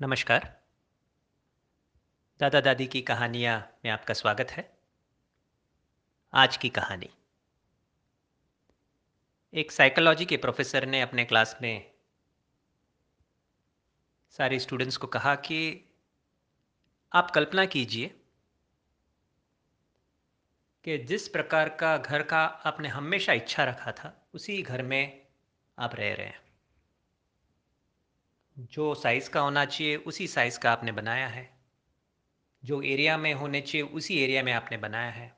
नमस्कार। दादा दादी की कहानियाँ में आपका स्वागत है। आज की कहानी। एक साइकोलॉजी के प्रोफेसर ने अपने क्लास में सारे स्टूडेंट्स को कहा कि आप कल्पना कीजिए कि जिस प्रकार का घर का आपने हमेशा इच्छा रखा था, उसी घर में आप रह रहे हैं। जो साइज़ का होना चाहिए, उसी साइज़ का आपने बनाया है। जो एरिया में होने चाहिए, उसी एरिया में आपने बनाया है।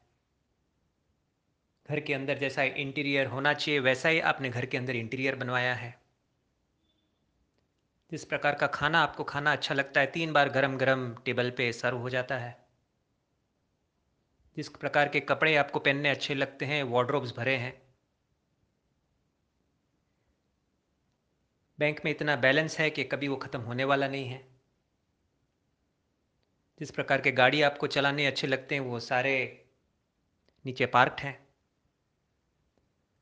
घर के अंदर जैसा इंटीरियर होना चाहिए, वैसा ही आपने घर के अंदर इंटीरियर बनवाया है। जिस प्रकार का खाना आपको खाना अच्छा लगता है, तीन बार गरम गरम टेबल पे सर्व हो जाता है। जिस प्रकार के कपड़े आपको पहनने अच्छे लगते हैं वार्ड्रोब्स भरे हैं। बैंक में इतना बैलेंस है कि कभी वो ख़त्म होने वाला नहीं है। जिस प्रकार के गाड़ी आपको चलाने अच्छे लगते हैं, वो सारे नीचे पार्कड हैं।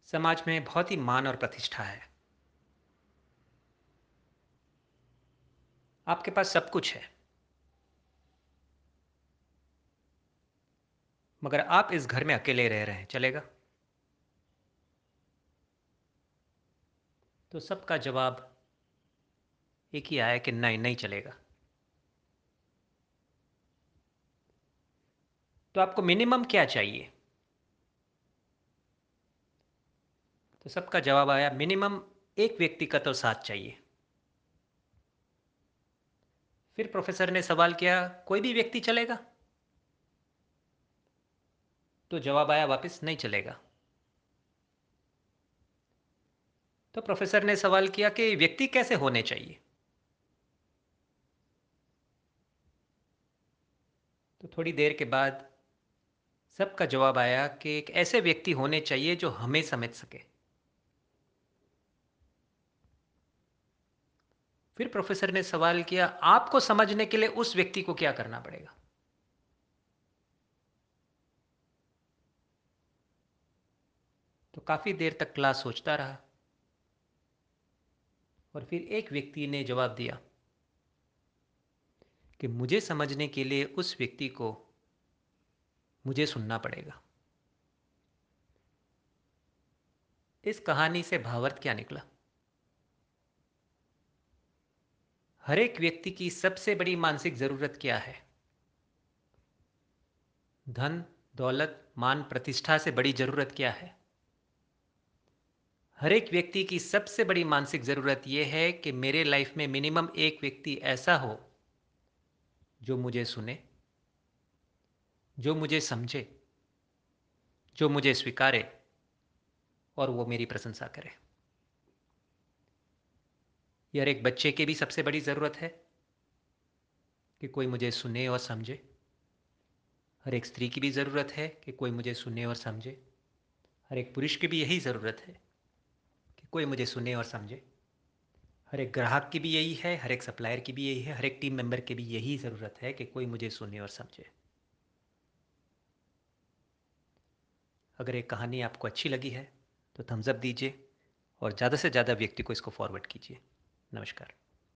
समाज में बहुत ही मान और प्रतिष्ठा है। आपके पास सब कुछ है। मगर आप इस घर में अकेले रह रहे हैं, चलेगा? तो सबका जवाब एक ही आया कि नहीं नहीं चलेगा। तो आपको मिनिमम क्या चाहिए? तो सबका जवाब आया, मिनिमम एक व्यक्ति का तो साथ चाहिए। फिर प्रोफेसर ने सवाल किया, कोई भी व्यक्ति चलेगा? तो जवाब आया, वापस नहीं चलेगा। तो प्रोफेसर ने सवाल किया कि व्यक्ति कैसे होने चाहिए? तो थोड़ी देर के बाद सबका जवाब आया कि एक ऐसे व्यक्ति होने चाहिए जो हमें समझ सके। फिर प्रोफेसर ने सवाल किया, आपको समझने के लिए उस व्यक्ति को क्या करना पड़ेगा? तो काफ़ी देर तक क्लास सोचता रहा। और फिर एक व्यक्ति ने जवाब दिया कि मुझे समझने के लिए उस व्यक्ति को मुझे सुनना पड़ेगा। इस कहानी से भावार्थ क्या निकला? हर एक व्यक्ति की सबसे बड़ी मानसिक ज़रूरत क्या है? धन, दौलत, मान, प्रतिष्ठा से बड़ी ज़रूरत क्या है? हर एक व्यक्ति की सबसे बड़ी मानसिक ज़रूरत यह है कि मेरे लाइफ में मिनिमम एक व्यक्ति ऐसा हो जो मुझे सुने, जो मुझे समझे, जो मुझे स्वीकारे और वो मेरी प्रशंसा करे। यार एक बच्चे की भी सबसे बड़ी ज़रूरत है कि कोई मुझे सुने और समझे। हर एक स्त्री की भी ज़रूरत है कि कोई मुझे सुने और समझे। हर एक पुरुष की भी यही ज़रूरत है कोई मुझे सुने और समझे। हर एक ग्राहक की भी यही है, हर एक सप्लायर की भी यही है, हर एक टीम मेंबर की भी यही ज़रूरत है कि कोई मुझे सुने और समझे। अगर ये कहानी आपको अच्छी लगी है तो थम्सअप दीजिए और ज़्यादा से ज़्यादा व्यक्ति को इसको फॉरवर्ड कीजिए। नमस्कार।